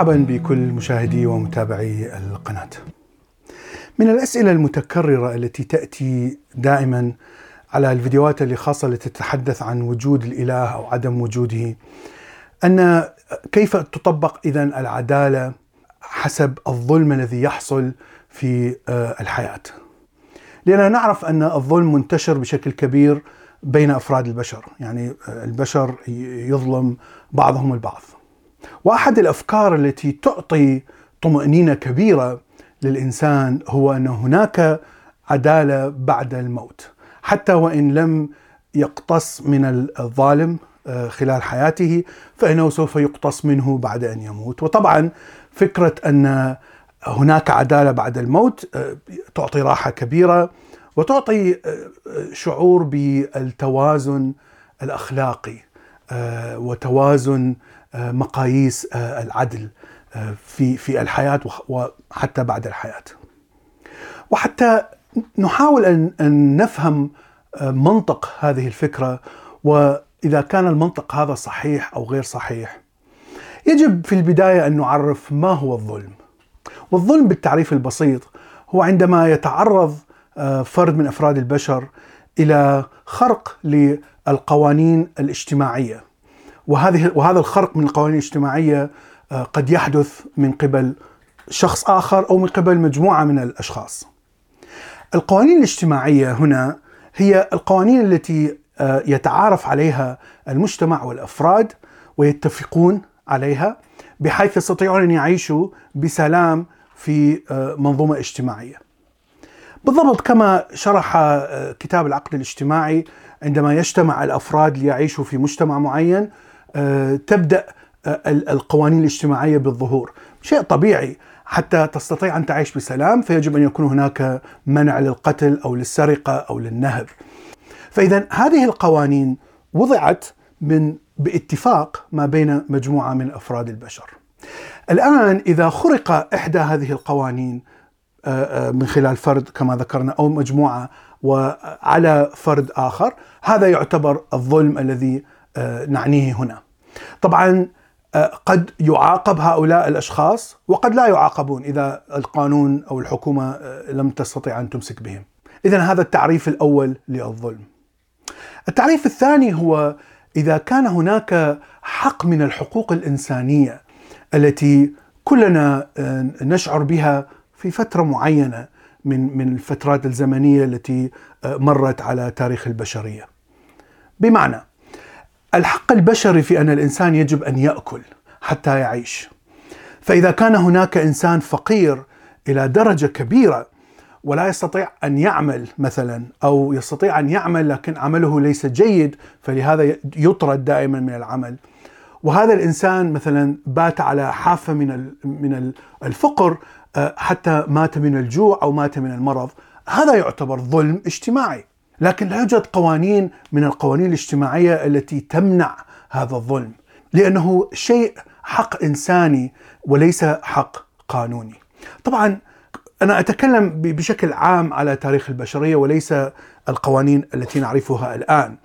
مرحبا بكل مشاهدي ومتابعي القناة. من الأسئلة المتكررة التي تأتي دائما على الفيديوهات اللي خاصة التي تتحدث عن وجود الإله أو عدم وجوده أن كيف تطبق إذا العدالة حسب الظلم الذي يحصل في الحياة. لأننا نعرف أن الظلم منتشر بشكل كبير بين أفراد البشر، يعني البشر يظلم بعضهم البعض. واحد الأفكار التي تعطي طمأنينة كبيرة للإنسان هو أن هناك عدالة بعد الموت. حتى وإن لم يقتص من الظالم خلال حياته فإنه سوف يقتص منه بعد أن يموت. وطبعا فكرة أن هناك عدالة بعد الموت تعطي راحة كبيرة وتعطي شعور بالتوازن الأخلاقي. وتوازن مقاييس العدل في في الحياة وحتى بعد الحياة. وحتى نحاول أن نفهم منطق هذه الفكرة وإذا كان المنطق هذا صحيح أو غير صحيح. يجب في البداية أن نعرف ما هو الظلم. والظلم بالتعريف البسيط هو عندما يتعرض فرد من أفراد البشر إلى خرق للقوانين الاجتماعية وهذه وهذا الخرق من القوانين الاجتماعية قد يحدث من قبل شخص آخر أو من قبل مجموعة من الأشخاص. القوانين الاجتماعية هنا هي القوانين التي يتعارف عليها المجتمع والأفراد ويتفقون عليها بحيث يستطيعون أن يعيشوا بسلام في منظومة اجتماعية. بالضبط كما شرح كتاب العقد الاجتماعي عندما يجتمع الأفراد ليعيشوا في مجتمع معين تبدأ القوانين الاجتماعية بالظهور، شيء طبيعي حتى تستطيع أن تعيش بسلام فيجب أن يكون هناك منع للقتل أو للسرقة أو للنهب. فإذا هذه القوانين وضعت من باتفاق ما بين مجموعة من أفراد البشر. الآن إذا خرق إحدى هذه القوانين من خلال فرد كما ذكرنا أو مجموعة وعلى فرد آخر هذا يعتبر الظلم الذي نعنيه هنا. طبعا قد يعاقب هؤلاء الأشخاص وقد لا يعاقبون إذا القانون أو الحكومة لم تستطيع أن تمسك بهم. اذا هذا التعريف الأول للظلم. التعريف الثاني هو إذا كان هناك حق من الحقوق الإنسانية التي كلنا نشعر بها في فترة معينة من من الفترات الزمنية التي مرت على تاريخ البشرية. بمعنى الحق البشري في أن الإنسان يجب أن يأكل حتى يعيش. فإذا كان هناك إنسان فقير إلى درجة كبيرة ولا يستطيع أن يعمل مثلا أو يستطيع أن يعمل لكن عمله ليس جيد فلهذا يطرد دائما من العمل. وهذا الإنسان مثلا بات على حافة من من الفقر حتى مات من الجوع أو مات من المرض، هذا يعتبر ظلم اجتماعي. لكن لا يوجد قوانين من القوانين الاجتماعية التي تمنع هذا الظلم، لأنه شيء حق إنساني وليس حق قانوني. طبعا أنا أتكلم بشكل عام على تاريخ البشرية وليس القوانين التي نعرفها الآن.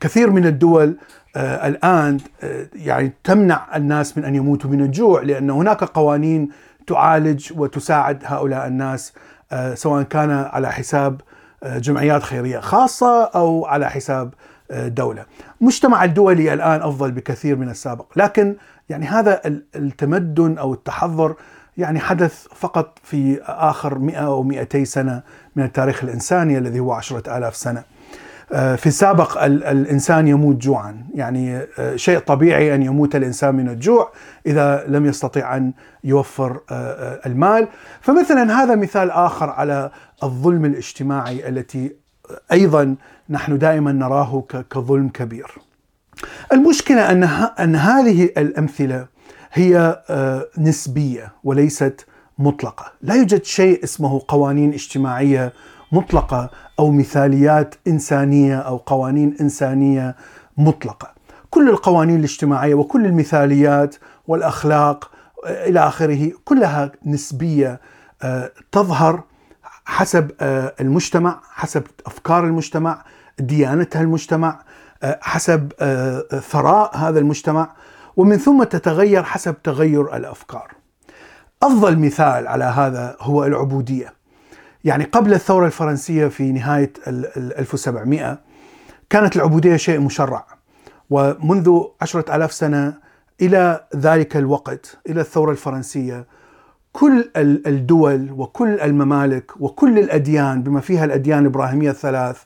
كثير من الدول آه الآن آه يعني تمنع الناس من أن يموتوا من الجوع لأن هناك قوانين تعالج وتساعد هؤلاء الناس آه سواء كان على حساب جمعيات خيرية خاصة أو على حساب دولة. المجتمع الدولي الآن أفضل بكثير من السابق، لكن يعني هذا التمدن أو التحضر يعني حدث فقط في آخر 100 أو 200 سنة من التاريخ الإنساني الذي هو عشرة آلاف سنة. في السابق الإنسان يموت جوعا، يعني شيء طبيعي أن يموت الإنسان من الجوع إذا لم يستطيع أن يوفر المال، فمثلا هذا مثال آخر على الظلم الاجتماعي التي أيضا نحن دائما نراه كظلم كبير. المشكلة أن أن هذه الأمثلة هي نسبية وليست مطلقة، لا يوجد شيء اسمه قوانين اجتماعية مطلقة أو مثاليات إنسانية أو قوانين إنسانية مطلقة. كل القوانين الاجتماعية وكل المثاليات والأخلاق إلى آخره كلها نسبية تظهر حسب المجتمع، حسب أفكار المجتمع، ديانه المجتمع، حسب ثراء هذا المجتمع ومن ثم تتغير حسب تغير الأفكار. أفضل مثال على هذا هو العبودية. يعني قبل الثورة الفرنسية في نهاية 1700 كانت العبودية شيء مشرع ومنذ عشرة ألاف سنة إلى ذلك الوقت إلى الثورة الفرنسية كل الدول وكل الممالك وكل الأديان بما فيها الأديان الإبراهيمية الثلاث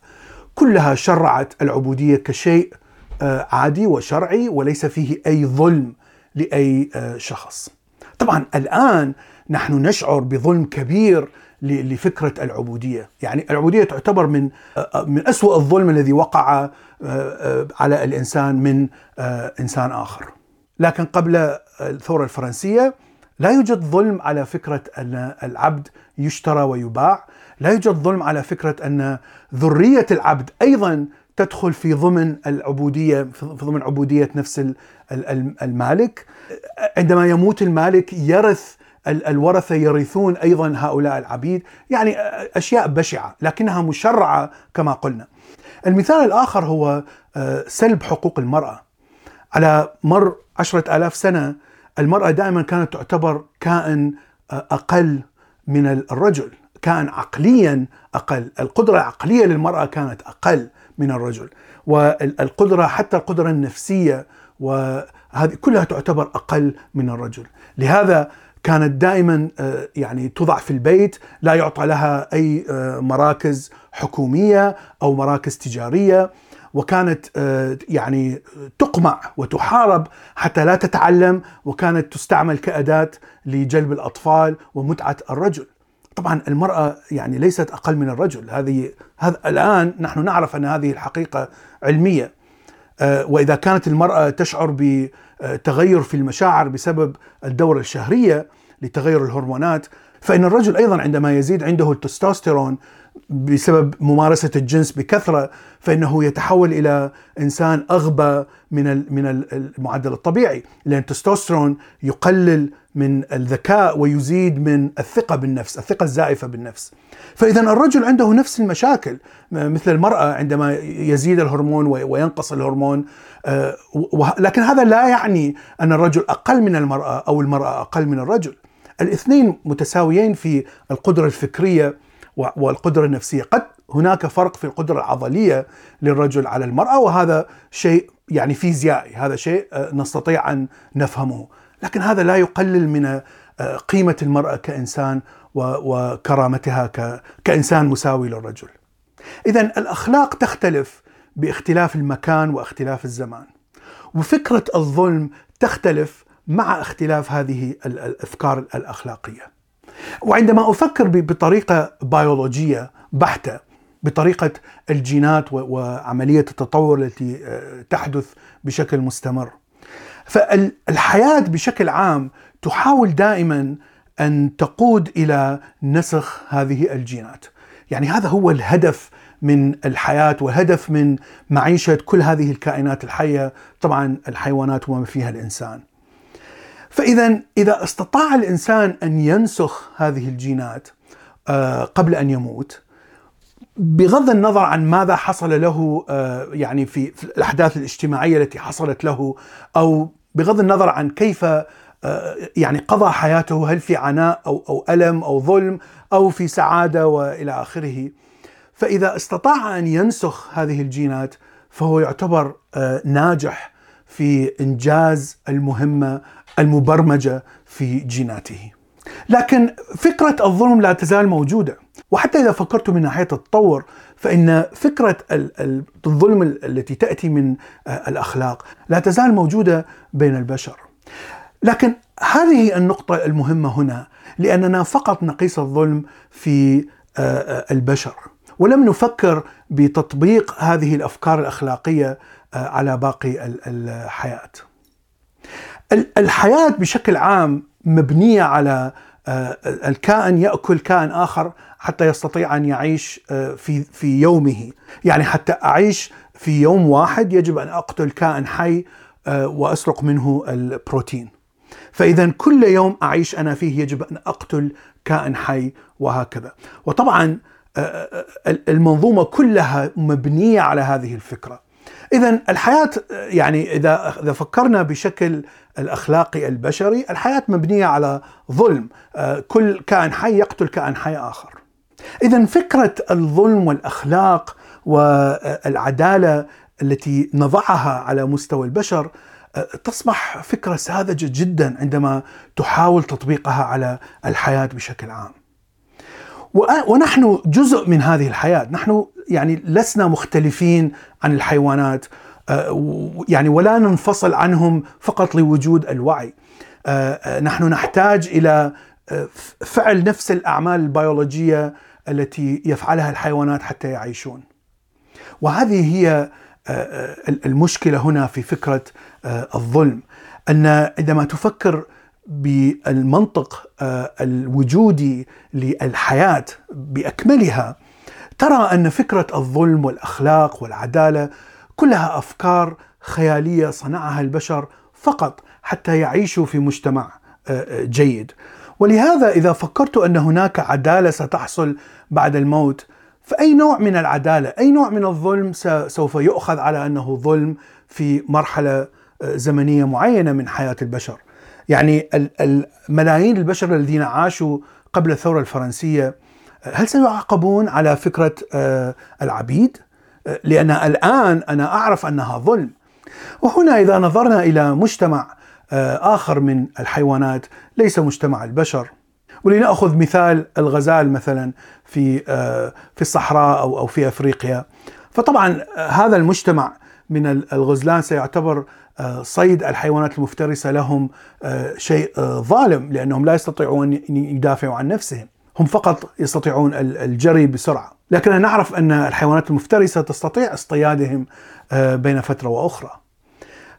كلها شرعت العبودية كشيء آه، عادي وشرعي وليس فيه أي ظلم لأي آه، شخص. طبعا الآن نحن نشعر بظلم كبير لفكرة العبودية. يعني العبودية تعتبر من آه، من أسوأ الظلم الذي وقع على الإنسان من إنسان آخر. لكن قبل الثورة الفرنسية لا يوجد ظلم على فكرة أن العبد يشترى ويباع. لا يوجد ظلم على فكرة أن ذرية العبد أيضا تدخل في ضمن العبودية في ضمن عبودية نفس المالك. عندما يموت المالك يرث الورثة يرثون أيضا هؤلاء العبيد. يعني أشياء بشعة لكنها مشرعة كما قلنا. المثال الآخر هو سلب حقوق المرأة. على مر عشرة آلاف سنة المرأة دائما كانت تعتبر كائن أقل من الرجل كان عقليا أقل. القدرة العقلية للمرأة كانت أقل من الرجل. والقدرة حتى القدرة النفسية وهذه كلها تعتبر أقل من الرجل. لهذا كانت دائما آه، يعني توضع في البيت لا يعطى لها أي آه، مراكز حكومية أو مراكز تجارية وكانت آه، يعني تقمع وتحارب حتى لا تتعلم وكانت تستعمل كأداة لجلب الأطفال ومتعة الرجل. طبعا المرأة يعني ليست أقل من الرجل. هذه الآن نحن نعرف أن هذه الحقيقة علمية. آه، وإذا كانت المرأة تشعر بتغير في المشاعر بسبب الدورة الشهرية لتغير الهرمونات فإن الرجل أيضا عندما يزيد عنده التستوستيرون بسبب ممارسة الجنس بكثرة فإنه يتحول إلى إنسان أغبى من من المعدل الطبيعي لأن التستوستيرون يقلل من الذكاء ويزيد من الثقة بالنفس الثقة الزائفة بالنفس. فإذا الرجل عنده نفس المشاكل مثل المرأة عندما يزيد الهرمون وينقص الهرمون آه، لكن هذا لا يعني أن الرجل أقل من المرأة أو المرأة أقل من الرجل. الاثنين متساويين في القدرة الفكرية والقدرة النفسية. قد هناك فرق في القدرة العضلية للرجل على المرأة وهذا شيء يعني فيزيائي هذا شيء آه، نستطيع أن نفهمه. لكن هذا لا يقلل من آه، قيمة المرأة كإنسان وكرامتها كإنسان مساوي للرجل. إذا الأخلاق تختلف باختلاف المكان واختلاف الزمان وفكرة الظلم تختلف مع اختلاف هذه الأفكار الأخلاقية. وعندما أفكر بطريقة بيولوجية بحتة بطريقة الجينات وعملية التطور التي آه، تحدث بشكل مستمر. فالحياه بشكل عام تحاول دائما أن تقود إلى نسخ هذه الجينات. يعني هذا هو الهدف من الحياة وهدف من معيشة كل هذه الكائنات الحية، طبعا الحيوانات وما فيها الإنسان. فإذا إذا استطاع الإنسان أن ينسخ هذه الجينات آه، قبل أن يموت بغض النظر عن ماذا حصل له آه، يعني في الأحداث الاجتماعية التي حصلت له أو بغض النظر عن كيف آه، يعني قضى حياته هل في عناء أو أو ألم أو ظلم أو في سعادة وإلى آخره. فإذا استطاع أن ينسخ هذه الجينات فهو يعتبر ناجح في إنجاز المهمة المبرمجة في جيناته. لكن فكرة الظلم لا تزال موجودة، وحتى إذا فكرت من ناحية التطور فإن فكرة الظلم التي تأتي من الأخلاق لا تزال موجودة بين البشر. لكن هذه النقطة المهمة هنا لأننا فقط نقيس الظلم في البشر ولم نفكر بتطبيق هذه الأفكار الأخلاقية على باقي الحياة. الحياة بشكل عام مبنية على آه، الكائن يأكل كائن آخر حتى يستطيع أن يعيش آه، في في يومه، يعني حتى أعيش في يوم واحد يجب أن أقتل كائن حي آه، وأسرق منه البروتين. فإذا كل يوم أعيش أنا فيه يجب أن أقتل كائن حي وهكذا. وطبعا المنظومة كلها مبنية على هذه الفكرة. اذا الحياة يعني إذا إذا فكرنا بشكل الأخلاقي البشري، الحياة مبنية على ظلم، آه، كل كائن حي يقتل كائن حي آخر. اذا فكرة الظلم والأخلاق والعدالة التي نضعها على مستوى البشر آه، تصبح فكرة ساذجة جدا عندما تحاول تطبيقها على الحياة بشكل عام. ونحن جزء من هذه الحياة، نحن يعني لسنا مختلفين عن الحيوانات يعني ولا ننفصل عنهم فقط لوجود الوعي. نحن نحتاج إلى فعل نفس الأعمال البيولوجية التي يفعلها الحيوانات حتى يعيشون. وهذه هي المشكلة هنا في فكرة الظلم أن عندما تفكر بالمنطق آه، الوجودي للحياة بأكملها ترى أن فكرة الظلم والأخلاق والعدالة كلها أفكار خيالية صنعها البشر فقط حتى يعيشوا في مجتمع آه، آه، جيد. ولهذا إذا فكرت أن هناك عدالة ستحصل بعد الموت فأي نوع من العدالة أي نوع من الظلم سوف يؤخذ على أنه ظلم في مرحلة زمنية معينة من حياة البشر؟ يعني الملايين البشر الذين عاشوا قبل الثورة الفرنسية هل سيعاقبون على فكرة آه، العبيد؟ آه، لأن الآن أنا أعرف أنها ظلم. وهنا إذا نظرنا إلى مجتمع آه، آخر من الحيوانات ليس مجتمع البشر. ولنأخذ مثال الغزال مثلا في في الصحراء أو أو في أفريقيا. فطبعا هذا المجتمع من الغزلان سيعتبر آه، صيد الحيوانات المفترسة لهم آه، شيء آه، ظالم لأنهم لا يستطيعون أن يدافعوا عن نفسهم، هم فقط يستطيعون الجري بسرعة، لكننا نعرف أن الحيوانات المفترسة تستطيع اصطيادهم بين فترة وأخرى.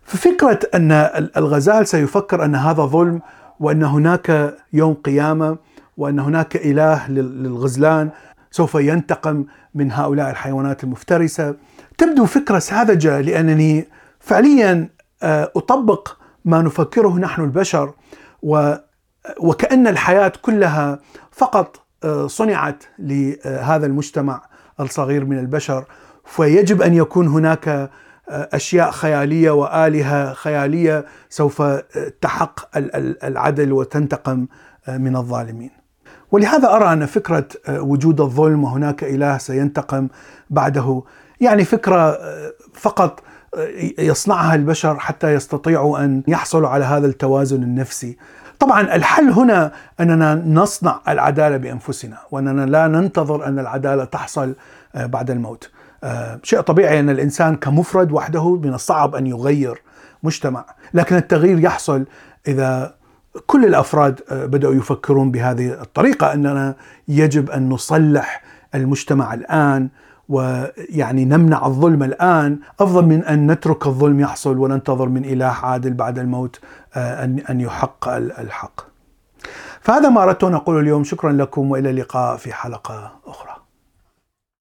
ففكرة أن الغزال سيفكر أن هذا ظلم وأن هناك يوم قيامة وأن هناك إله للغزلان سوف ينتقم من هؤلاء الحيوانات المفترسة تبدو فكرة ساذجة لأنني فعليا آه، أطبق ما نفكره نحن البشر وكأن الحياة كلها فقط آه، صنعت لهذا المجتمع الصغير من البشر فيجب أن يكون هناك آه، أشياء خيالية وآلهة خيالية سوف تحق العدل وتنتقم من الظالمين. ولهذا أرى أن فكرة وجود الظلم وهناك إله سينتقم بعده يعني فكرة فقط يصنعها البشر حتى يستطيعوا أن يحصلوا على هذا التوازن النفسي. طبعا الحل هنا أننا نصنع العدالة بأنفسنا وأننا لا ننتظر أن العدالة تحصل آه، بعد الموت. آه، شيء طبيعي أن الإنسان كمفرد وحده من الصعب أن يغير مجتمع، لكن التغيير يحصل إذا كل الأفراد آه، بدأوا يفكرون بهذه الطريقة أننا يجب أن نصلح المجتمع الآن ويعني نمنع الظلم الآن أفضل من أن نترك الظلم يحصل وننتظر من إله عادل بعد الموت آه، أن أن يحق الحق. فهذا ما اردت ان اقوله اليوم شكرا لكم وإلى اللقاء في حلقة أخرى.